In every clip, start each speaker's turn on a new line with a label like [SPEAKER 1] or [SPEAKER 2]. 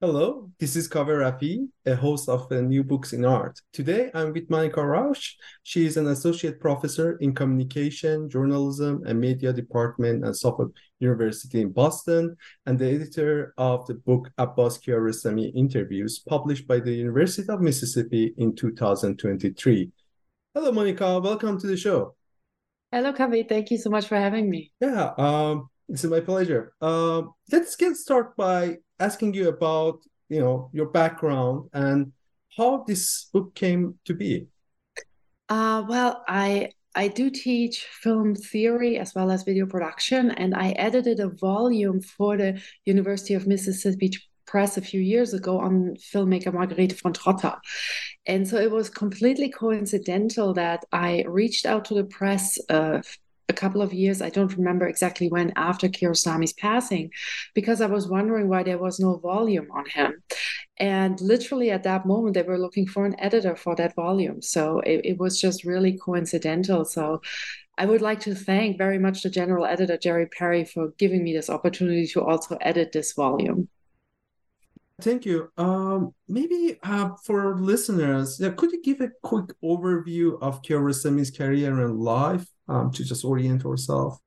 [SPEAKER 1] Hello, this is Kaveh Rafi, a host of the New Books in Art. Today I'm with Monika Raesch. She is an associate professor in communication, journalism, and media department at Suffolk University in Boston, and the editor of the book Abbas Kiarostami Interviews, published by the University of Mississippi in 2023. Hello, Monica. Welcome to the show.
[SPEAKER 2] Hello, Kaveh. Thank you so much for having me.
[SPEAKER 1] Yeah, um, it's my pleasure. Um, let's get started by asking you about you know your background and how this book came to be.
[SPEAKER 2] Uh, well, I I do teach film theory as well as video production, and I edited a volume for the University of Mississippi Press a few years ago on filmmaker Margarethe von Trotta. And so it was completely coincidental that I reached out to the press uh, a couple of years, I don't remember exactly when, after Kiarostami's passing, because I was wondering why there was no volume on him. And literally at that moment, they were looking for an editor for that volume. So it, it was just really coincidental. So I would like to thank very much the general editor, Gerry Peary, for giving me this opportunity to also edit this volume.
[SPEAKER 1] Thank you. Um, maybe uh, for listeners, yeah, could you give a quick overview of Kiarostami's career and life um, to just orient ourselves?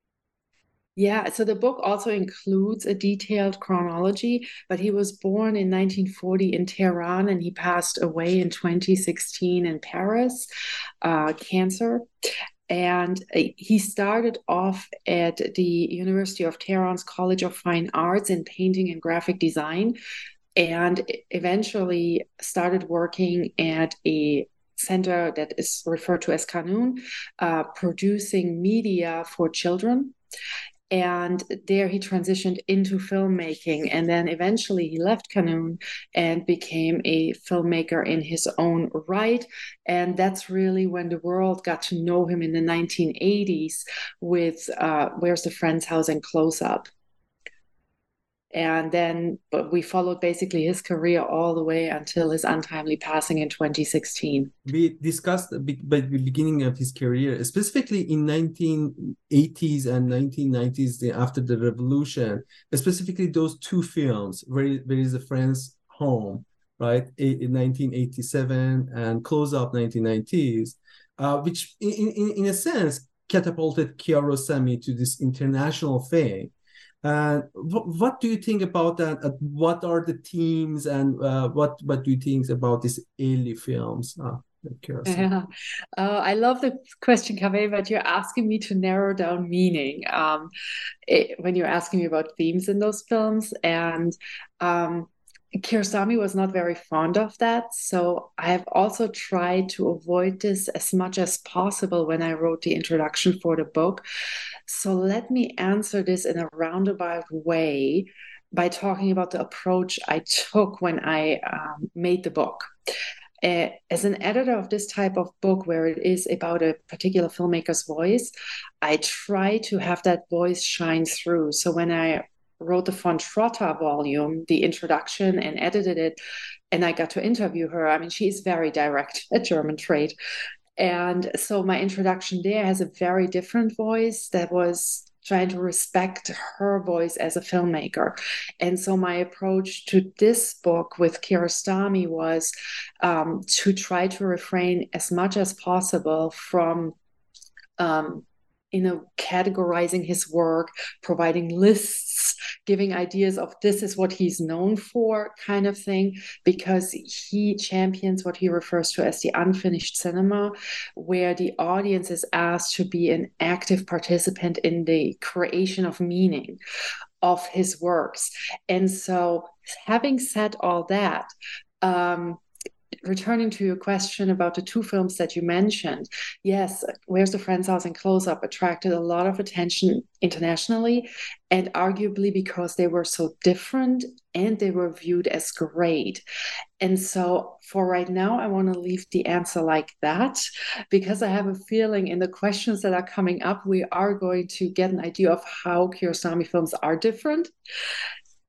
[SPEAKER 2] Yeah, so the book also includes a detailed chronology, but he was born in 1940 in Tehran and he passed away in 2016 in Paris, uh, cancer. And uh, he started off at the University of Tehran's College of Fine Arts in painting and graphic design, and eventually started working at a center that is referred to as Kanun, uh, producing media for children. And there he transitioned into filmmaking. And then eventually he left Kanun and became a filmmaker in his own right. And that's really when the world got to know him in the 1980s with uh, Where's the Friend's House and Close Up and then but we followed basically his career all the way until his untimely passing in 2016
[SPEAKER 1] we discussed by the beginning of his career specifically in 1980s and 1990s after the revolution specifically those two films where, where is the friend's home right in 1987 and close up 1990s uh, which in, in, in a sense catapulted kiarostami to this international fame uh, what, what, do you think about that? Uh, what are the themes and uh, what what do you think about these early films? Uh,
[SPEAKER 2] yeah. Uh, I love the question, Kaveh, but you're asking me to narrow down meaning um, it, when you're asking me about themes in those films. And um, Kiarostami was not very fond of that. So I have also tried to avoid this as much as possible when I wrote the introduction for the book. So let me answer this in a roundabout way by talking about the approach I took when I um, made the book. Uh, as an editor of this type of book, where it is about a particular filmmaker's voice, I try to have that voice shine through. So when I wrote the von Trotta volume, the introduction, and edited it, and I got to interview her, I mean, she's very direct, a German trait. And so my introduction there has a very different voice that was trying to respect her voice as a filmmaker. And so my approach to this book with Kiarostami was um, to try to refrain as much as possible from um, in know categorizing his work, providing lists, giving ideas of this is what he's known for, kind of thing, because he champions what he refers to as the unfinished cinema, where the audience is asked to be an active participant in the creation of meaning of his works. And so, having said all that, um, returning to your question about the two films that you mentioned, yes, Where's the Friend's House and Close Up attracted a lot of attention internationally, and arguably because they were so different and they were viewed as great. And so, for right now, I want to leave the answer like that because I have a feeling in the questions that are coming up, we are going to get an idea of how Kiarostami films are different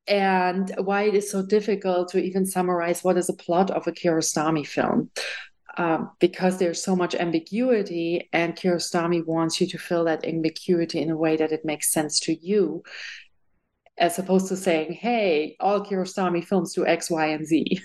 [SPEAKER 2] and why it is so difficult to even summarize what is a plot of a Kiarostami film. Um, because there's so much ambiguity, and Kiarostami wants you to fill that ambiguity in a way that it makes sense to you, as opposed to saying, "Hey, all Kiarostami films do X, Y, and Z."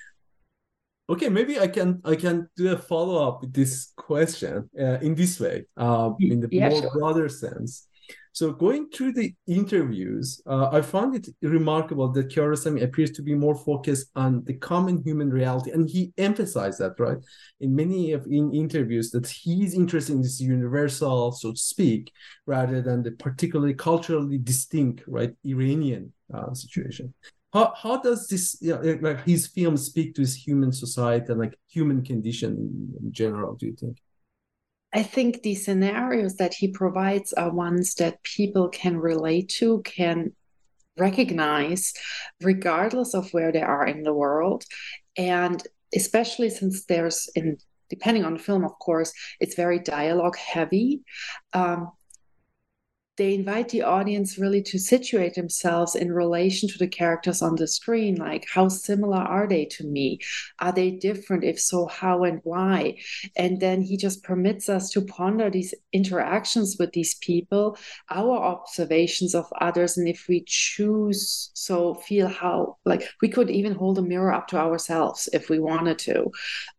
[SPEAKER 1] Okay, maybe I can I can do a follow up with this question uh, in this way, uh, in the yeah, more sure. broader sense. So going through the interviews, uh, I found it remarkable that Kiarostami appears to be more focused on the common human reality, and he emphasized that right in many of in interviews that he's interested in this universal, so to speak, rather than the particularly culturally distinct right Iranian uh, situation. How, how does this you know, like his film speak to his human society and like human condition in, in general? Do you think?
[SPEAKER 2] I think the scenarios that he provides are ones that people can relate to, can recognize, regardless of where they are in the world. And especially since there's in depending on the film, of course, it's very dialogue heavy. Um, they invite the audience really to situate themselves in relation to the characters on the screen like how similar are they to me? Are they different? If so how and why? And then he just permits us to ponder these interactions with these people our observations of others and if we choose so feel how like we could even hold a mirror up to ourselves if we wanted to.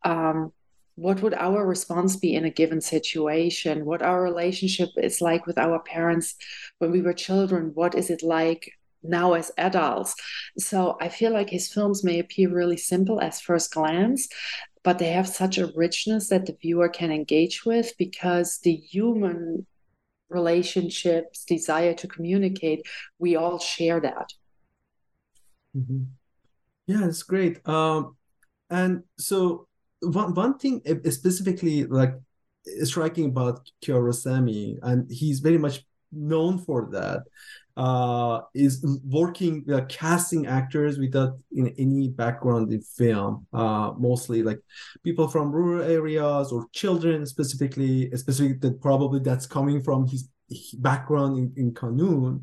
[SPEAKER 2] Um, what would our response be in a given situation? What our relationship is like with our parents when we were children? What is it like now as adults? So i feel like his films may appear really simple as first glance but they have such a richness that the viewer can engage with because the human relationships desire to communicate we all share that.
[SPEAKER 1] Mm-hmm. yeah it's great. Um, and so one one thing specifically like striking about Kiarostami, and he's very much known for that, uh, is working uh, casting actors without in any background in film. Uh, mostly like people from rural areas or children specifically, especially that probably that's coming from his background in, in Kanun.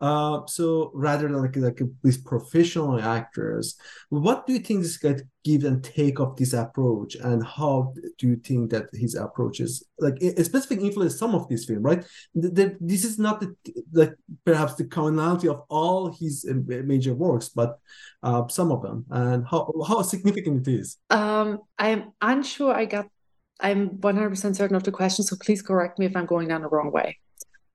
[SPEAKER 1] Uh, so rather than like, like these professional actors, what do you think this guy give and take of this approach, and how do you think that his approach is like a specific influence some of this film, right? The, this is not the like perhaps the commonality of all his uh, major works, but uh, some of them, and how how significant it is.
[SPEAKER 2] Um, I'm unsure. I got. I'm 100% certain of the question, so please correct me if I'm going down the wrong way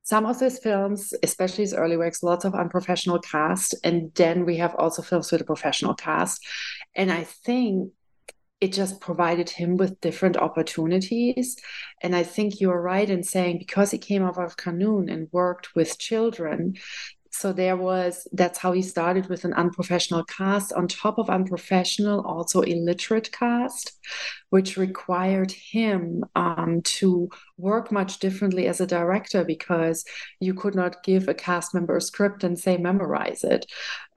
[SPEAKER 2] some of these films, especially his early works, lots of unprofessional cast. And then we have also films with a professional cast. And I think it just provided him with different opportunities. And I think you're right in saying because he came out of Kanun and worked with children, so there was that's how he started with an unprofessional cast on top of unprofessional also illiterate cast which required him um, to work much differently as a director because you could not give a cast member a script and say memorize it.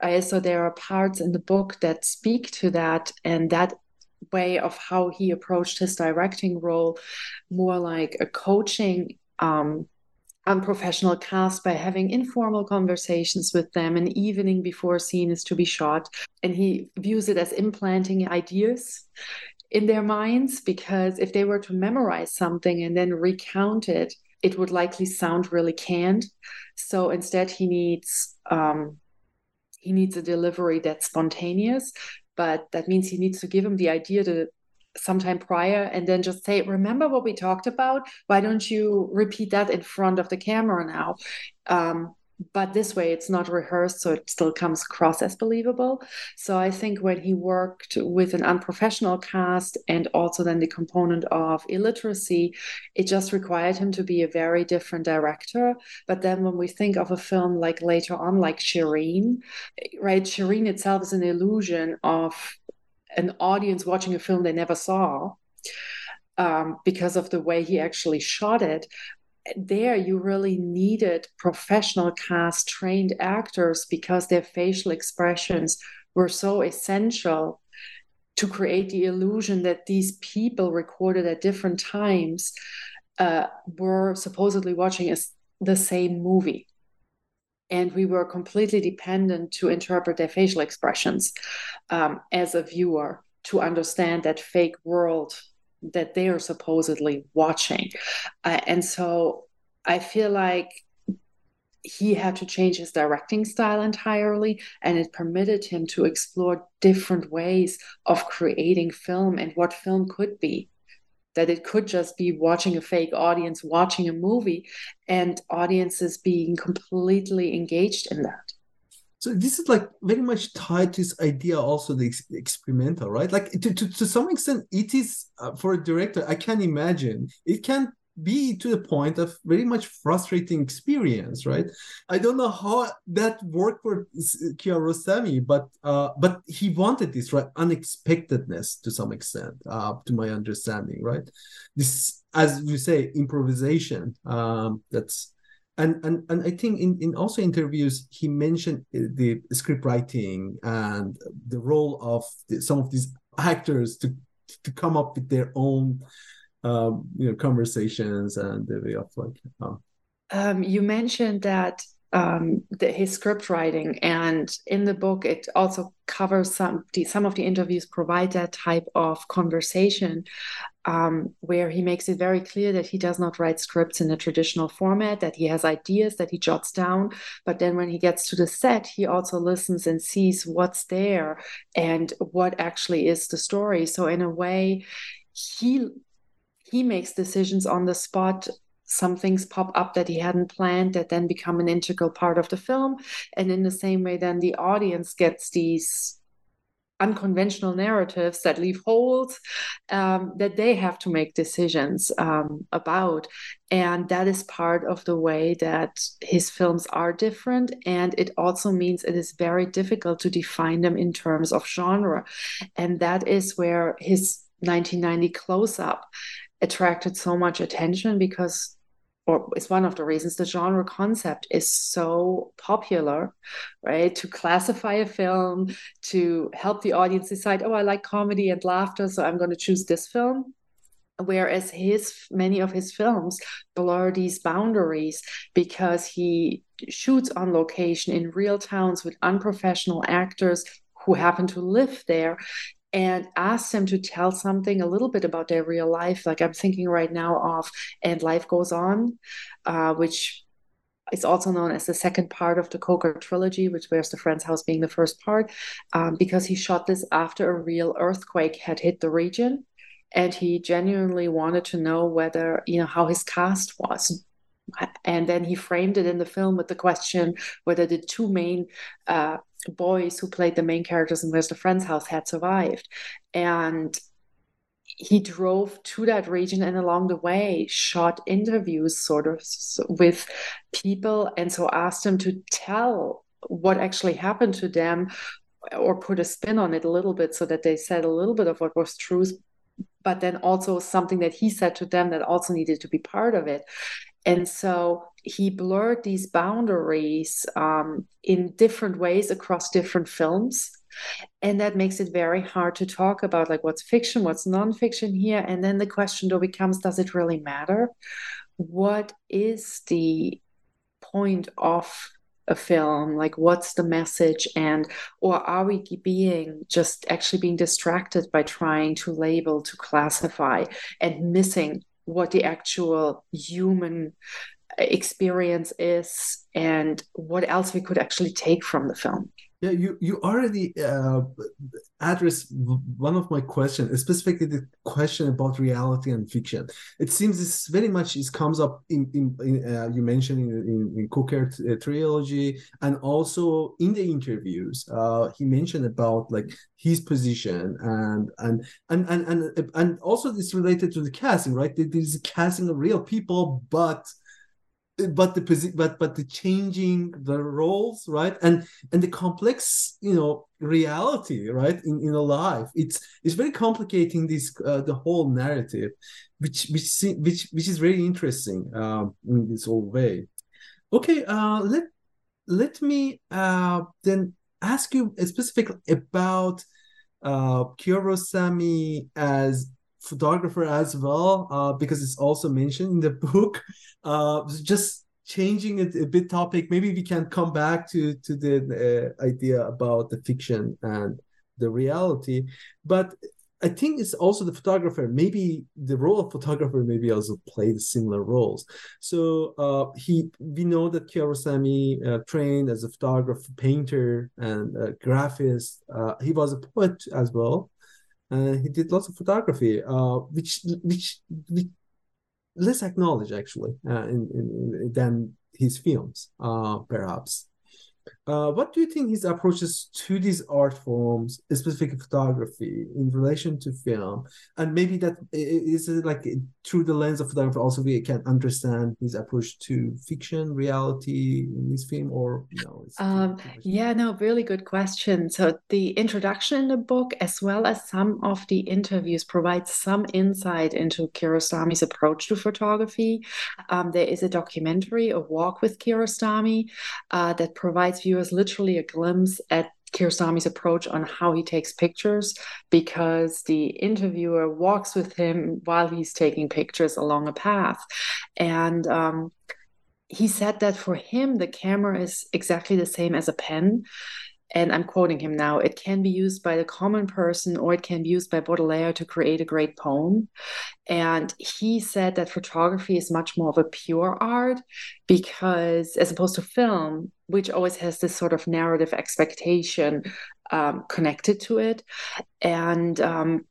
[SPEAKER 2] Uh, so there are parts in the book that speak to that and that way of how he approached his directing role more like a coaching um, unprofessional cast by having informal conversations with them an evening before a scene is to be shot. And he views it as implanting ideas in their minds because if they were to memorize something and then recount it, it would likely sound really canned. So instead, he needs um, he needs a delivery that's spontaneous, but that means he needs to give him the idea to sometime prior and then just say remember what we talked about? Why don't you repeat that in front of the camera now? Um, but this way it's not rehearsed so it still comes across as believable. So i think when he worked with an unprofessional cast and also then the component of illiteracy it just required him to be a very different director. But then when we think of a film like later on like Shirin right Shirin itself is an illusion of an audience watching a film they never saw um, because of the way he actually shot it there you really needed professional cast trained actors because their facial expressions were so essential to create the illusion that these people recorded at different times uh, were supposedly watching a, the same movie and we were completely dependent to interpret their facial expressions um, as a viewer to understand that fake world that they are supposedly watching. Uh, and so I feel like he had to change his directing style entirely, and it permitted him to explore different ways of creating film and what film could be. That it could just be watching a fake audience watching a movie, and audiences being completely engaged in that.
[SPEAKER 1] So this is like very much tied to this idea also the ex- experimental right? Like to, to, to some extent it is uh, for a director i can't imagine it can be to the point of very much frustrating experience right? I don't know how that worked for kiarostami but uh but he wanted this right unexpectedness to some extent uh to my understanding right? This as you say improvisation um that's and and and I think in, in also interviews he mentioned the script writing and the role of the, some of these actors to to come up with their own um, you know conversations and the way of like
[SPEAKER 2] um, um, you mentioned that um, the, his script writing, and in the book it also covers some the, some of the interviews provide that type of conversation um, where he makes it very clear that he does not write scripts in a traditional format, that he has ideas that he jots down, but then when he gets to the set, he also listens and sees what's there and what actually is the story. So in a way, he he makes decisions on the spot some things pop up that he hadn't planned that then become an integral part of the film and in the same way then the audience gets these unconventional narratives that leave holes um, that they have to make decisions um, about. And that is part of the way that his films are different. And it also means it is very difficult to define them in terms of genre. And that is where his 1990 close up attracted so much attention because or it's one of the reasons the genre concept is so popular, right? To classify a film, to help the audience decide, oh, I like comedy and laughter, so I'm going to choose this film. Whereas his many of his films blur these boundaries because he shoots on location in real towns with unprofessional actors who happen to live there and ask them to tell something a little bit about their real life. Like I'm thinking right now of And Life Goes On, uh, which is also known as the second part of the Koker trilogy, which Where's the Friend's House being the first part, um, because he shot this after a real earthquake had hit the region. And he genuinely wanted to know whether, you know, how his cast was and then he framed it in the film with the question whether the two main uh, boys who played the main characters in Where's the Friend's House had survived. And he drove to that region and along the way shot interviews sort of with people and so asked them to tell what actually happened to them or put a spin on it a little bit so that they said a little bit of what was truth but then also something that he said to them that also needed to be part of it and so he blurred these boundaries um, in different ways across different films. And that makes it very hard to talk about like what's fiction, what's nonfiction here. And then the question though becomes does it really matter? What is the point of a film like what's the message and or are we being just actually being distracted by trying to label to classify and missing what the actual human experience is and what else we could actually take from the film.
[SPEAKER 1] Yeah, you you already uh, one of my questions, specifically the question about reality and fiction. It seems this very much is comes up in in, in uh, you mentioned in in, in Koker uh, trilogy and also in the interviews. Uh, he mentioned about like his position and and and and and and also this related to the casting, right? There is a casting of real people, but but the but but the changing the roles right? And and the complex you know reality right in in a life. It's it's very complicating this uh, the whole narrative which which which which is very interesting um in this whole way. Okay uh let let me uh then ask you specifically about uh Kiarostami as photographer as well uh, because it's also mentioned in the book uh, just changing it a bit topic maybe we can come back to to the uh, idea about the fiction and the reality but I think it's also the photographer. Maybe the role of photographer maybe also played similar roles. So uh, he, we know that Kiarostami uh, trained as a photographer, painter, and graphist. Uh, he was a poet as well. Uh, he did lots of photography, uh, which, which which less acknowledged actually uh, in, in, than his films, perhaps. Uh, what do you think his approaches to these art forms, specifically photography, in relation to film, and maybe that is it like through the lens of photography, also we can understand his approach to fiction, reality in this film, or you know?
[SPEAKER 2] Um, yeah, no, really good question. So the introduction in the book, as well as some of the interviews, provides some insight into Kiarostami's approach to photography. Um, there is a documentary, A Walk with Kiarostami, uh, that provides viewers literally a glimpse at Kiarostami's approach on how he takes pictures because the interviewer walks with him while he's taking pictures along a path. And um, he said that for him, the camera is exactly the same as a pen and I'm quoting him now, it can be used by the common person or it can be used by Baudelaire to create a great poem. And he said that photography is much more of a pure art because, as opposed to film, which always has this sort of narrative expectation um, connected to it. And um,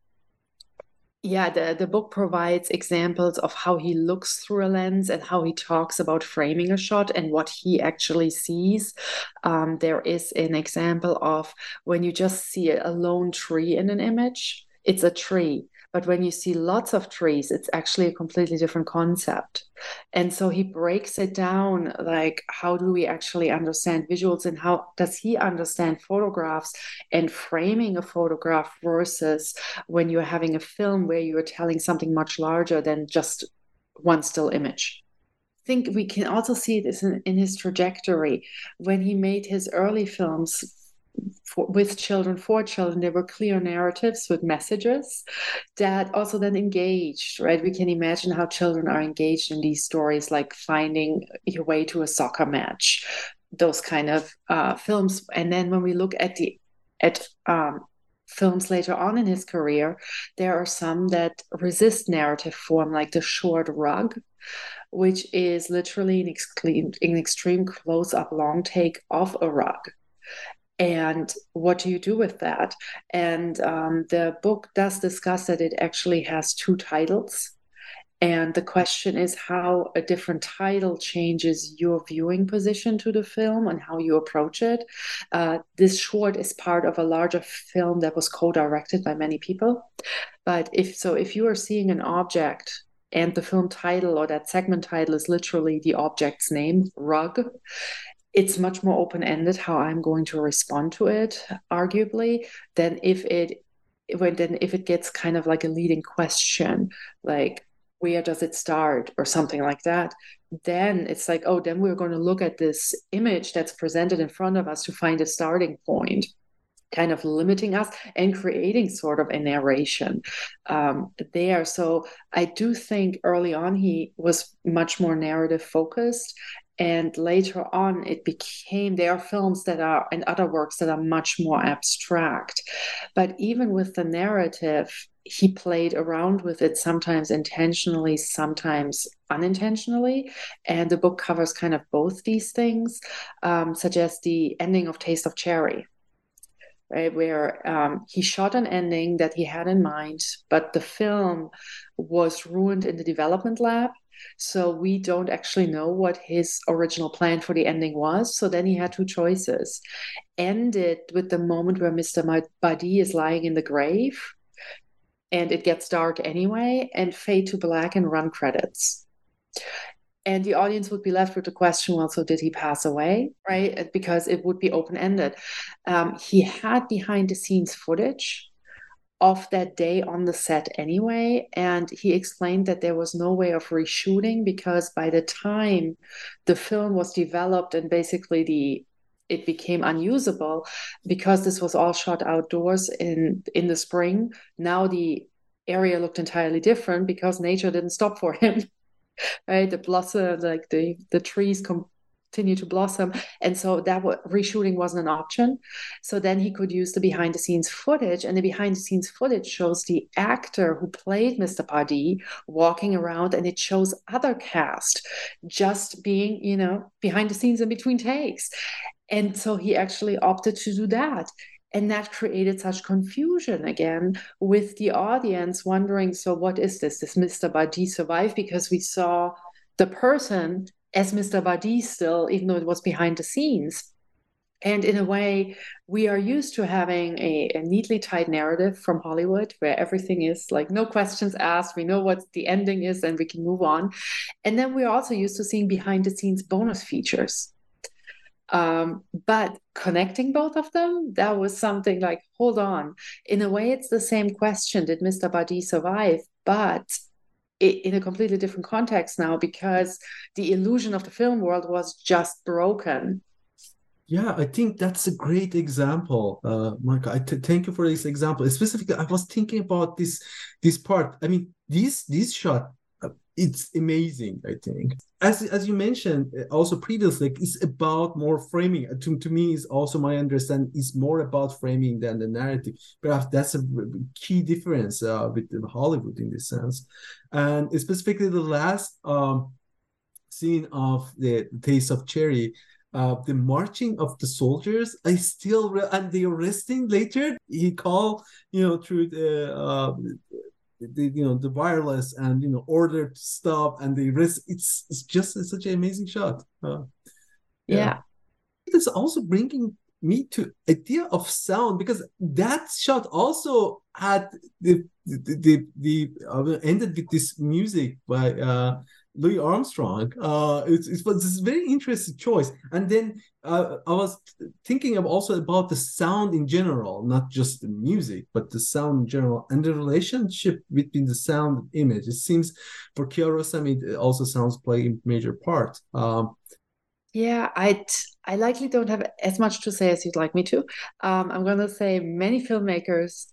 [SPEAKER 2] yeah, the, the book provides examples of how he looks through a lens and how he talks about framing a shot and what he actually sees. Um, there is an example of when you just see a lone tree in an image, it's a tree. But when you see lots of trees, it's actually a completely different concept. And so he breaks it down like, how do we actually understand visuals and how does he understand photographs and framing a photograph versus when you're having a film where you're telling something much larger than just one still image? I think we can also see this in, in his trajectory. When he made his early films, for, with children for children there were clear narratives with messages that also then engaged right? We can imagine how children are engaged in these stories like finding your way to a soccer match those kind of uh, films. And then when we look at the at um, films later on in his career there are some that resist narrative form like the short rug which is literally an, an extreme close-up long take of a rug and what do you do with that and um, the book does discuss that it actually has two titles and the question is how a different title changes your viewing position to the film and how you approach it. Uh, this short is part of a larger film that was co-directed by many people. But if so, if you are seeing an object and the film title or that segment title is literally the object's name, rug, it's much more open ended how I'm going to respond to it, arguably, than if it when then if it gets kind of like a leading question, like where does it start or something like that then it's like oh then we're going to look at this image that's presented in front of us to find a starting point kind of limiting us and creating sort of a narration um, there. So I do think early on he was much more narrative focused and later on it became there are films that are and other works that are much more abstract but even with the narrative he played around with it sometimes intentionally sometimes unintentionally and the book covers kind of both these things um, such as the ending of taste of cherry right? Where um, he shot an ending that he had in mind, but the film was ruined in the development lab. So we don't actually know what his original plan for the ending was. So then he had two choices. End it with the moment where Mr. Badi is lying in the grave and it gets dark anyway, and fade to black and run credits and the audience would be left with the question well so did he pass away right because it would be open-ended um, he had behind the scenes footage of that day on the set anyway and he explained that there was no way of reshooting because by the time the film was developed and basically the it became unusable because this was all shot outdoors in in the spring now the area looked entirely different because nature didn't stop for him right? The blossom, like the the trees continue to blossom, and so that what reshooting wasn't an option. So then he could use the behind the scenes footage, and the behind the scenes footage shows the actor who played Mr. Badi walking around, and it shows other cast just being, you know, behind the scenes in between takes. And so he actually opted to do that and that created such confusion again with the audience wondering so what is this Does mr badi survive? because we saw the person as mr badi still even though it was behind the scenes and in a way we are used to having a, a, neatly tied narrative from hollywood where everything is like no questions asked we know what the ending is and we can move on and then we're also used to seeing behind the scenes bonus features um, but connecting both of them, that was something like, hold on. In a way, it's the same question Did Mr. Badi survive? But in a completely different context now because the illusion of the film world was just broken.
[SPEAKER 1] Yeah, I think that's a great example, uh, Marka. I t- thank you for this example. Specifically, I was thinking about this this part. I mean, this this shot it's amazing i think. As as you mentioned uh, also previously it's about more framing. Uh, to, to me is also my understanding is more about framing than the narrative. Perhaps that's a key difference uh, with hollywood in this sense. And specifically the last um, scene of the taste of cherry uh, the marching of the soldiers i still re- and the arresting later he called you know through the uh, the you know the wireless and you know order to stop and the risk it's it's just it's such an amazing shot uh,
[SPEAKER 2] yeah. yeah
[SPEAKER 1] it's also bringing me to idea of sound because that shot also had the the the, the uh, ended with this music by uh Louis Armstrong. Uh, it's, it was this very interesting choice. And then uh, I was thinking of also about the sound in general, not just the music, but the sound in general and the relationship between the sound image. It seems for Kiarostami, it also sounds play a major part. Um,
[SPEAKER 2] yeah, I I likely don't have as much to say as you'd like me to. Um, I'm going to say many filmmakers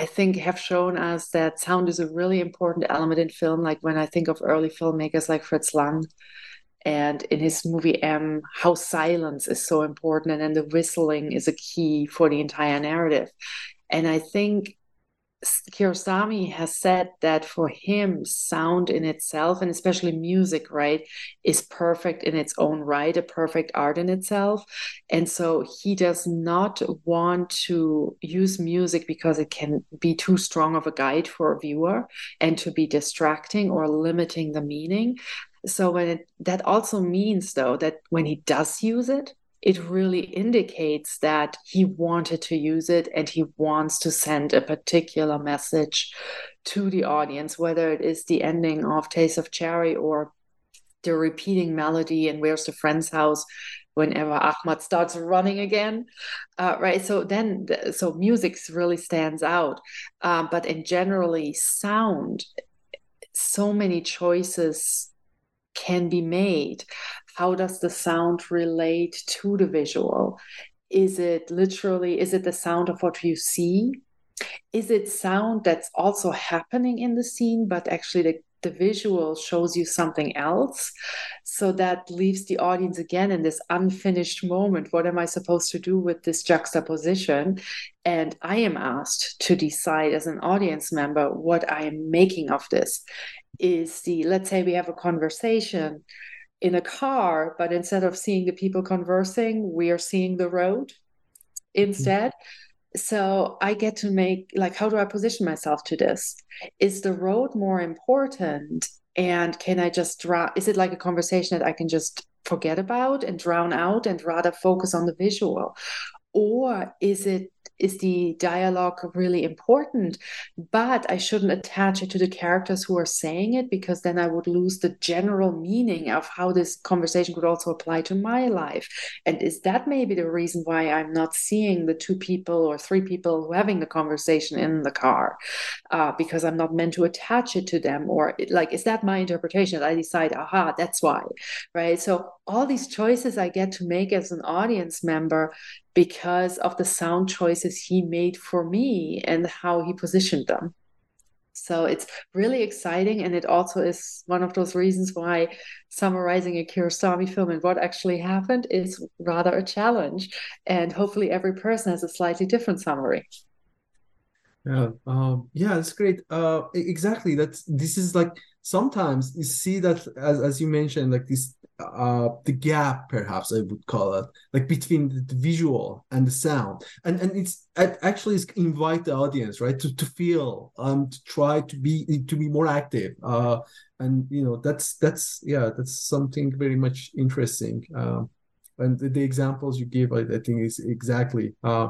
[SPEAKER 2] I think have shown us that sound is a really important element in film. Like when I think of early filmmakers like Fritz Lang, and in his movie M, how silence is so important, and then the whistling is a key for the entire narrative. And I think Kiarostami has said that for him, sound in itself, and especially music, right, is perfect in its own right, a perfect art in itself. And so he does not want to use music because it can be too strong of a guide for a viewer and to be distracting or limiting the meaning. So when it, that also means though that when he does use it, it really indicates that he wanted to use it and he wants to send a particular message to the audience, whether it is the ending of Taste of Cherry or the repeating melody and Where's the Friend's House whenever Ahmad starts running again. Uh, right. So then, so music really stands out. Um, but in generally, sound, so many choices can be made how does the sound relate to the visual? Is it literally is it the sound of what you see? Is it sound that's also happening in the scene but actually the, the visual shows you something else? So that leaves the audience again in this unfinished moment what am i supposed to do with this juxtaposition? And i am asked to decide as an audience member what i am making of this. Is the let's say we have a conversation in a car, but instead of seeing the people conversing, we are seeing the road instead. so I get to make like how do I position myself to this? Is the road more important? And can I just draw? Is it like a conversation that I can just forget about and drown out and rather focus on the visual? Or is it is the dialogue really important but i shouldn't attach it to the characters who are saying it because then i would lose the general meaning of how this conversation could also apply to my life. And is that maybe the reason why i'm not seeing the two people or three people who having the conversation in the car? Uh, because i'm not meant to attach it to them or like is that my interpretation i decide aha that's why right? So all these choices i get to make as an audience member because of the sound choices he made for me and how he positioned them. So it's really exciting. And it also is one of those reasons why summarizing a Kiarostami film and what actually happened is rather a challenge. And hopefully, every person has a slightly different summary.
[SPEAKER 1] Yeah, um, yeah, that's great. Uh, exactly. That's this is like sometimes you see that as as you mentioned, like this uh the gap perhaps i would call it like between the, visual and the sound. And and it's it actually is invite the audience right to, to feel um to try to be to be more active. Uh and you know that's that's yeah that's something very much interesting. Um and the, the examples you give I, I think is exactly uh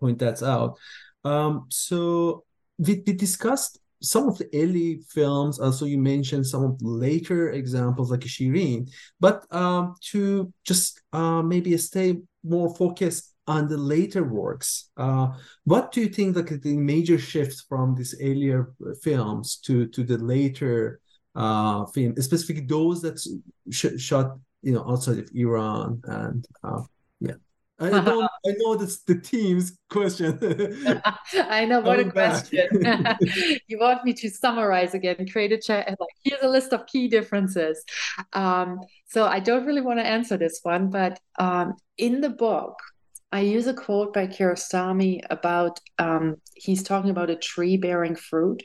[SPEAKER 1] point that out. Um so we, we discussed some of the early films, also you mentioned some of the later examples like Shirin, but um, to just uh, maybe stay more focused on the later works, uh, what do you think like the major shifts from these earlier films to to the later uh, film, specifically those that sh- shot you know outside of Iran and uh. I know, I know that's the team's question.
[SPEAKER 2] I know what a question. you want me to summarize again, create a chat, like here's a list of key differences. Um, so I don't really want to answer this one, but um, in the book, I use a quote by Kiarostami about um, he's talking about a tree bearing fruit.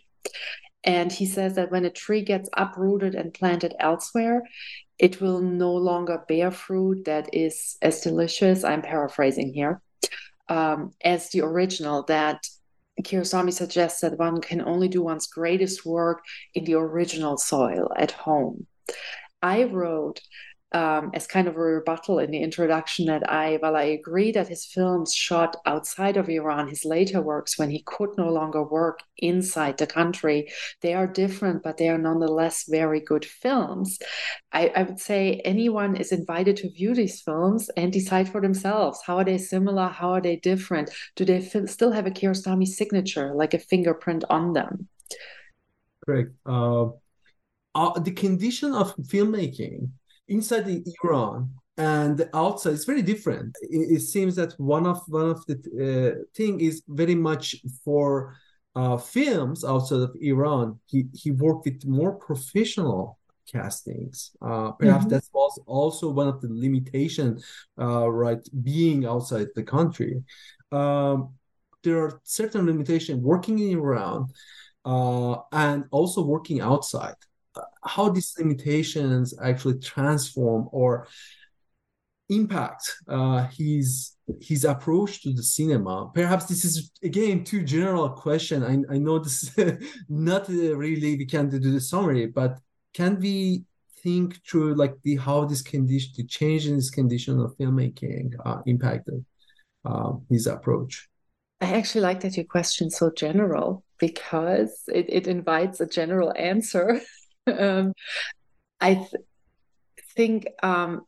[SPEAKER 2] And he says that when a tree gets uprooted and planted elsewhere, it will no longer bear fruit that is as delicious. I'm paraphrasing here, um, as the original. That Kiarostami suggests that one can only do one's greatest work in the original soil at home. I wrote um, as kind of a rebuttal in the introduction that I, while I agree that his films shot outside of Iran, his later works, when he could no longer work inside the country, they are different, but they are nonetheless very good films. I, I would say anyone is invited to view these films and decide for themselves how are they similar, how are they different, do they f- still have a Kiarostami signature, like a fingerprint on them?
[SPEAKER 1] Correct. Uh, uh, the condition of filmmaking inside the Iran and outside it's very different. It, it, seems that one of one of the uh, thing is very much for uh, films outside of Iran. He he worked with more professional castings. Uh, perhaps mm-hmm. that was also one of the limitation, uh, right? Being outside the country, um, there are certain limitations working in Iran uh, and also working outside how these limitations actually transform or impact uh, his his approach to the cinema. Perhaps this is again too general a question. I, I know this not really we can do the summary, but can we think through like the how this condition, the change in this condition of filmmaking uh, impacted uh, his approach?
[SPEAKER 2] I actually like that your question so general because it, it invites a general answer. um, I th- think um,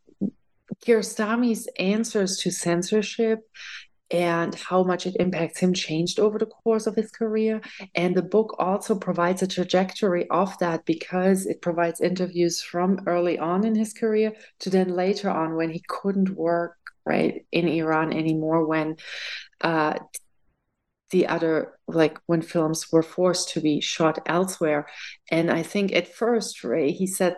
[SPEAKER 2] Kiarostami's answers to censorship and how much it impacts him changed over the course of his career. And the book also provides a trajectory of that because it provides interviews from early on in his career to then later on when he couldn't work right in Iran anymore when uh, the other like when films were forced to be shot elsewhere. And i think at first ray he said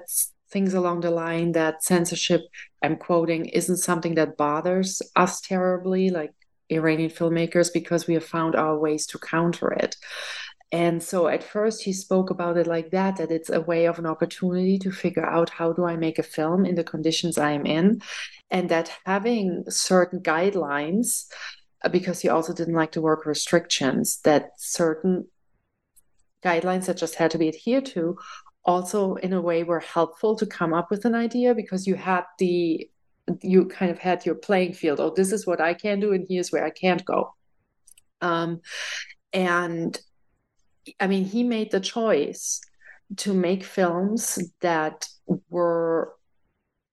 [SPEAKER 2] things along the line that censorship i'm quoting isn't something that bothers us terribly like iranian filmmakers because we have found our ways to counter it. And so at first he spoke about it like that that it's a way of an opportunity to figure out how do i make a film in the conditions i am in? And that having certain guidelines because he also didn't like the work restrictions that certain guidelines that just had to be adhered to also in a way were helpful to come up with an idea because you had the you kind of had your playing field. Oh this is what i can do and here's where i can't go. Um, and i mean he made the choice to make films that were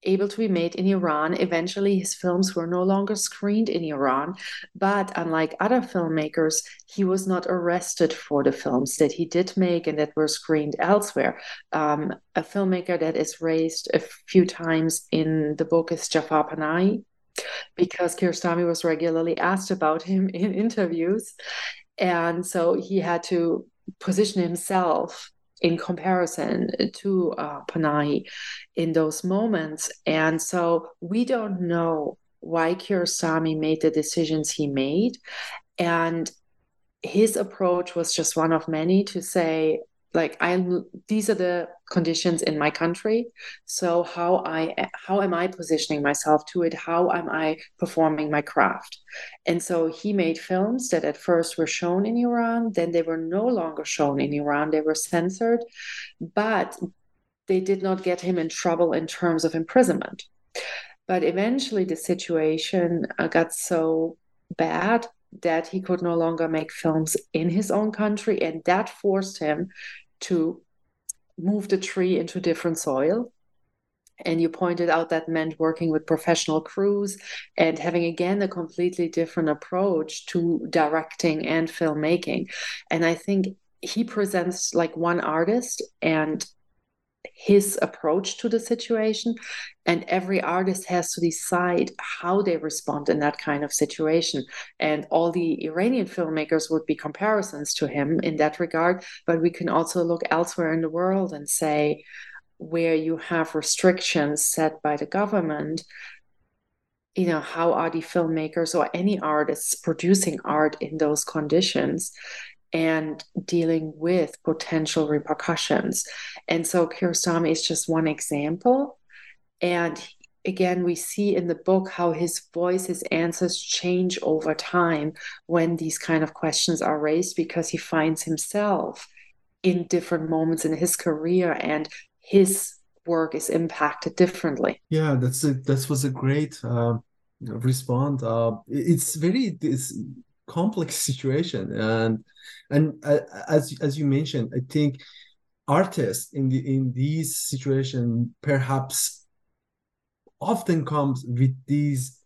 [SPEAKER 2] able to be made in Iran. Eventually, his films were no longer screened in Iran. But unlike other filmmakers, he was not arrested for the films that he did make and that were screened elsewhere. Um, a filmmaker that is raised a few times in the book is Jafar Panahi, because Kiarostami was regularly asked about him in interviews. And so he had to position himself in comparison to uh, Panahi in those moments. And so we don't know why Kiarostami made the decisions he made. And his approach was just one of many to say, like i'm these are the conditions in my country. So how i how am i positioning myself to it? How am i performing my craft? And so he made films that at first were shown in iran then they were no longer shown in iran they were censored but they did not get him in trouble in terms of imprisonment. But eventually the situation uh, got so bad that he could no longer make films in his own country and that forced him to move the tree into different soil. And you pointed out that meant working with professional crews and having again a completely different approach to directing and filmmaking. And I think he presents like one artist and his approach to the situation and every artist has to decide how they respond in that kind of situation. And all the iranian filmmakers would be comparisons to him in that regard but we can also look elsewhere in the world and say where you have restrictions set by the government you know how are the filmmakers or any artists producing art in those conditions and dealing with potential repercussions. And so Kiarostami is just one example. And again, we see in the book how his voice, his answers change over time when these kind of questions are raised because he finds himself in different moments in his career and his work is impacted differently.
[SPEAKER 1] Yeah, that's a, that was a great uh, response. Uh, it's very it's complex situation. And and uh, as as you mentioned i think artists in the in these situation perhaps often comes with these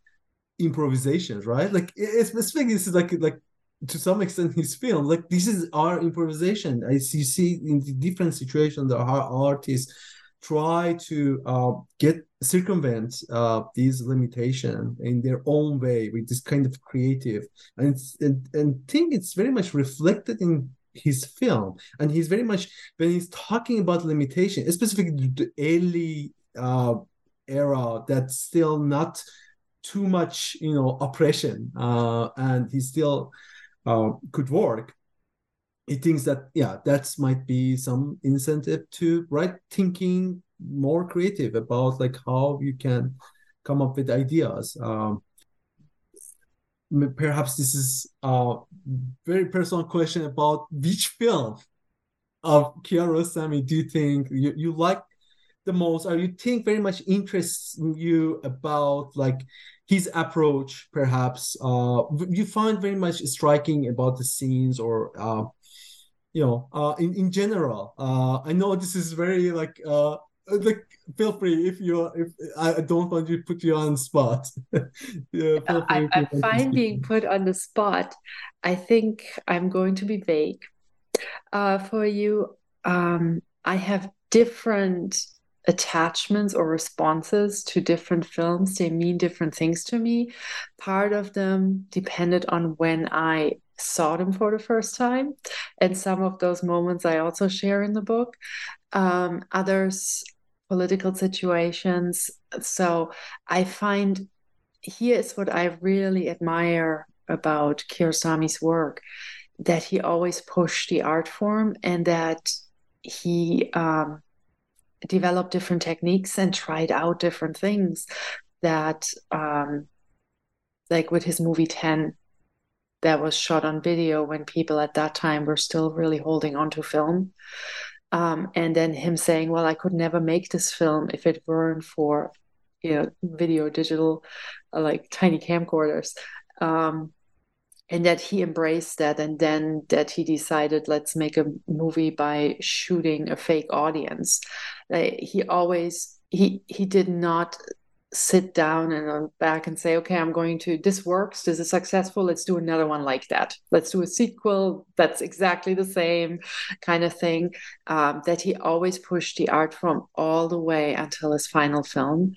[SPEAKER 1] improvisations right? Like especially this is like like to some extent his film. Like this is our improvisation. As you see in the different situations that our artists try to uh, get circumvent uh, these limitations in their own way with this kind of creative. And and, and think it's very much reflected in his film. And he's very much when he's talking about limitation specifically the early uh, era that's still not too much you know oppression uh, and he still uh, could work he thinks that yeah that might be some incentive to right thinking more creative about like how you can come up with ideas. Um, perhaps this is a very personal question about which film of Kiarostami do you think you, you like the most? Or you think very much interests you about like his approach perhaps? Uh you find very much striking about the scenes or uh you know, uh, in in general, uh, I know this is very like uh, like feel free if you're if I don't want to put you on spot.
[SPEAKER 2] yeah, I, am fine being put on the spot. I think I'm going to be vague. Uh, for you, um, I have different attachments or responses to different films. They mean different things to me. Part of them depended on when I saw them for the first time. And some of those moments I also share in the book. Um, others, political situations. So I find here is what I really admire about Kiarostami's work that he always pushed the art form and that he um, developed different techniques and tried out different things that um, like with his movie 10 that was shot on video when people at that time were still really holding on to film. Um, and then him saying, "Well, I could never make this film if it weren't for, you know, video, digital, uh, like tiny camcorders." Um, and that he embraced that and then that he decided let's make a movie by shooting a fake audience like, he always he he did not sit down and back and say okay i'm going to this works this is successful let's do another one like that let's do a sequel that's exactly the same kind of thing um, that he always pushed the art form all the way until his final film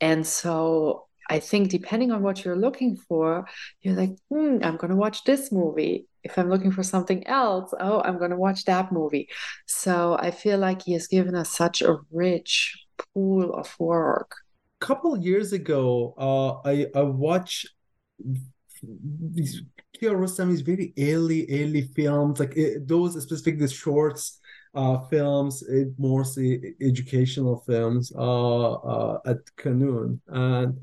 [SPEAKER 2] and so I think depending on what you're looking for, you're like, hmm, I'm going to watch this movie. If I'm looking for something else, oh, I'm going to watch that movie. So I feel like he has given us such a rich pool of work.
[SPEAKER 1] Couple years ago, uh, I I watched these Kiarostami's very early early films, like it, those specifically shorts uh, films, it, mostly educational films uh, uh, at Kanun. And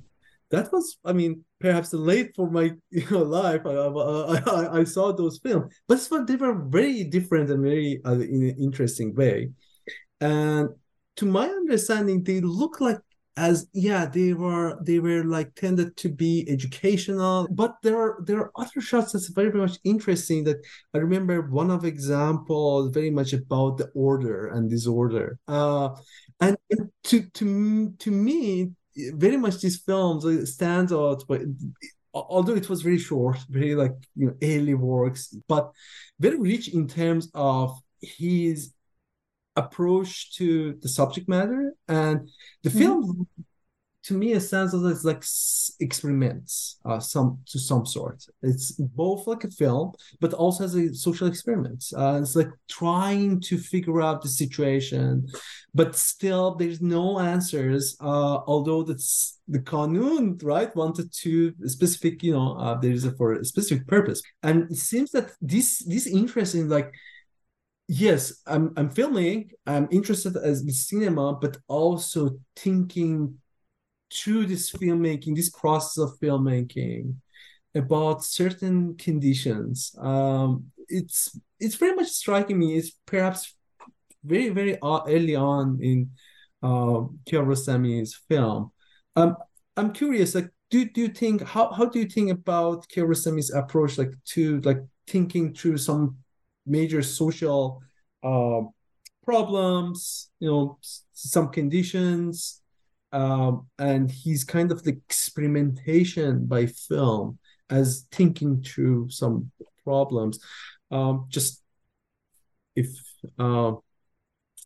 [SPEAKER 1] that was, I mean, perhaps late for my you know, life. I, I, I, saw those films, but they were very different and very uh, in an interesting way. And to my understanding, they look like as yeah they were they were like tended to be educational but there are there are other shots that's very, very much interesting that i remember one of example very much about the order and disorder. Uh and, and to to to me very much these films stands out but although it was very short very like you know early works but very rich in terms of his approach to the subject matter. And the mm-hmm. film to me it sounds like like experiments uh, some to some sort. It's both like a film but also as a social experiment. Uh, it's like trying to figure out the situation but still there's no answers uh, although that's the Kanun right? Wanted to specific you know uh, there's a for a specific purpose. And it seems that this this interest in like yes i'm i'm filming i'm interested as in cinema but also thinking through this filmmaking, this process of filmmaking, about certain conditions. Um, it's it's very much striking me. It's perhaps very very early on in uh, Kiarostami's film. Um, I'm curious, like, do do you think how how do you think about Kiarostami's approach, like to like thinking through some major social uh, problems, you know, some conditions, um, and he's kind of the experimentation by film as thinking through some problems. Um, just if uh,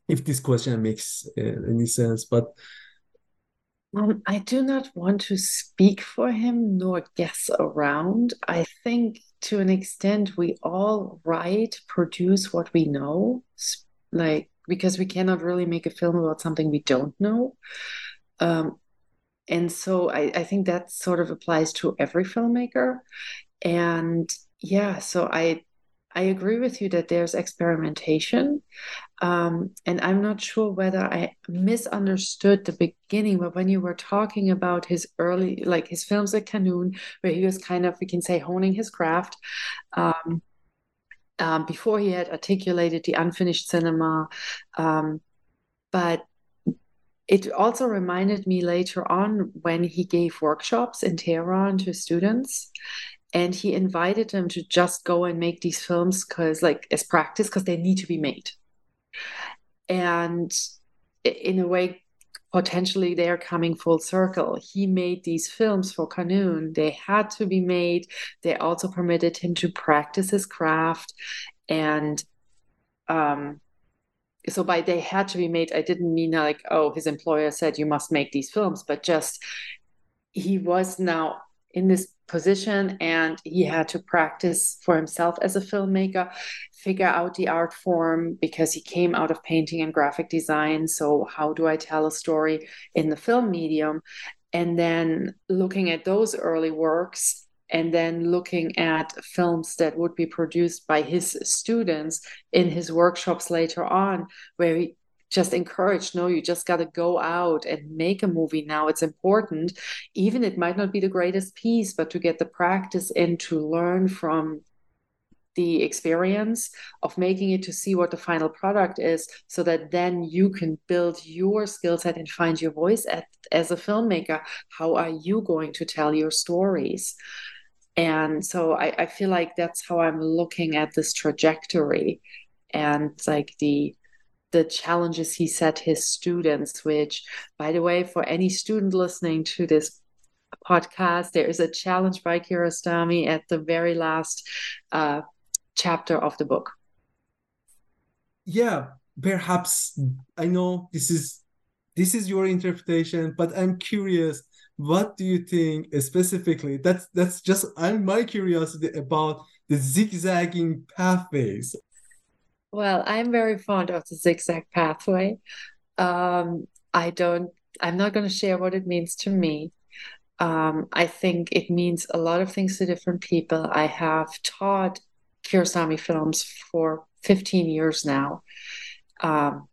[SPEAKER 1] if this question makes uh, any sense, but
[SPEAKER 2] um, I do not want to speak for him nor guess around. I think to an extent we all write, produce what we know, like because we cannot really make a film about something we don't know. Um, and so I, I think that sort of applies to every filmmaker. And yeah, so I I agree with you that there's experimentation. Um, and I'm not sure whether I misunderstood the beginning, but when you were talking about his early, like his films at Kanun, where he was kind of, we can say, honing his craft. Um, um, before he had articulated the unfinished cinema. Um, but it also reminded me later on when he gave workshops in Tehran to students and he invited them to just go and make these films because like as practice because they need to be made. And in a way potentially they're coming full circle. He made these films for Kanun they had to be made. They also permitted him to practice his craft. And um so by they had to be made i didn't mean like oh his employer said you must make these films but just he was now in this position and he had to practice for himself as a filmmaker figure out the art form because he came out of painting and graphic design. So how do i tell a story in the film medium? And then looking at those early works and then looking at films that would be produced by his students in his workshops later on, where he just encouraged no you just got to go out and make a movie now it's important. Even it might not be the greatest piece but to get the practice in to learn from the experience of making it to see what the final product is so that then you can build your skill set and find your voice at, as a filmmaker. How are you going to tell your stories? And so I, I feel like that's how i'm looking at this trajectory and like the the challenges he set his students which by the way for any student listening to this podcast there is a challenge by kiarostami at the very last uh, chapter of the book.
[SPEAKER 1] Yeah perhaps i know this is this is your interpretation but i'm curious what do you think specifically? That's that's just i'm my curiosity about the zigzagging pathways
[SPEAKER 2] well i'm very fond of the zigzag pathway. Um, i don't i'm not going to share what it means to me. Um, i think it means a lot of things to different people. I have taught Kiarostami films for 15 years now. Um,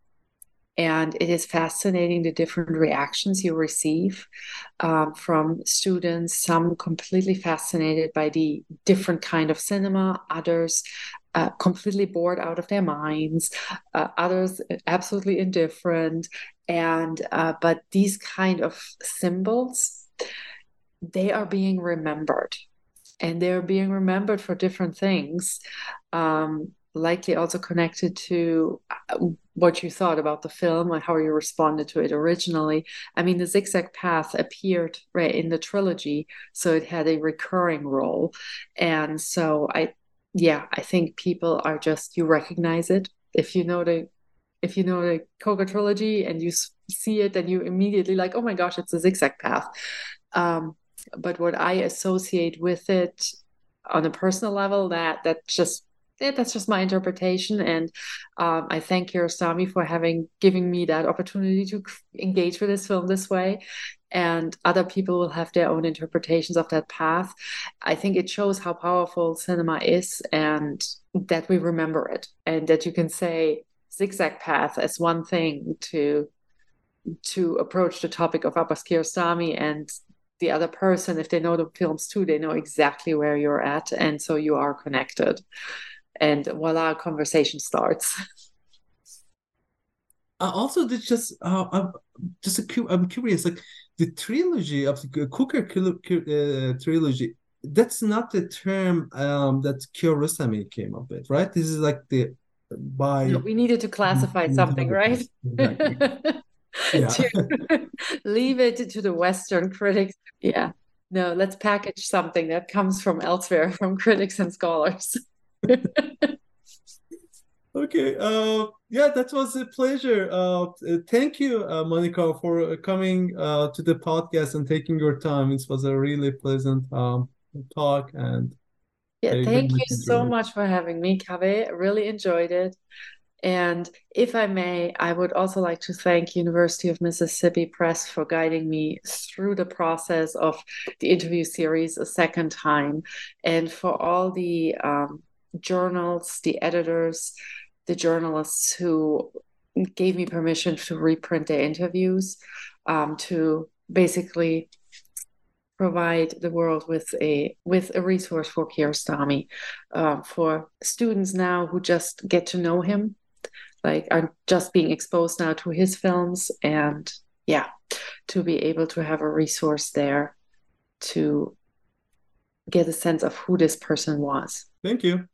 [SPEAKER 2] and it is fascinating the different reactions you receive um, from students some completely fascinated by the different kind of cinema others uh, completely bored out of their minds uh, others absolutely indifferent. And uh, but these kind of symbols they are being remembered. And they're being remembered for different things um, likely also connected to uh, what you thought about the film and how you responded to it originally. I mean the zigzag path appeared right in the trilogy so it had a recurring role. And so i yeah i think people are just you recognize it if you know the if you know the Koker trilogy and you see it then you immediately like oh my gosh it's a zigzag path um, but what I associate with it on a personal level, that that just yeah, that's just my interpretation. And um, I thank Kiarostami for having giving me that opportunity to engage with this film this way. And other people will have their own interpretations of that path. I think it shows how powerful cinema is and that we remember it and that you can say zigzag path as one thing to to approach the topic of Abbas Kiarostami and the other person, if they know the films too, they know exactly where you're at. And so you are connected. And voila, conversation starts.
[SPEAKER 1] Uh, also, just uh, just a, I'm curious, like the trilogy of the Koker uh, trilogy. That's not the term um, that Kiarostami came up with, right? This is like the by.
[SPEAKER 2] We needed to classify something, right? Exactly. yeah. to leave it to the Western critics. Yeah. No, let's package something that comes from elsewhere, from critics and scholars.
[SPEAKER 1] okay. Uh, yeah, that was a pleasure. Uh, thank you, uh, Monika, for coming uh, to the podcast and taking your time. It was a really pleasant um, talk and.
[SPEAKER 2] Yeah, thank you so much for having me, Kaveh. Really enjoyed it. And if I may, I would also like to thank University of Mississippi Press for guiding me through the process of the interview series a second time, and for all the um, journals, the editors, the journalists who gave me permission to reprint their interviews, um, to basically provide the world with a with a resource for Kiarostami uh, for students now who just get to know him like are just being exposed now to his films and yeah to be able to have a resource there to get a sense of who this person was.
[SPEAKER 1] Thank you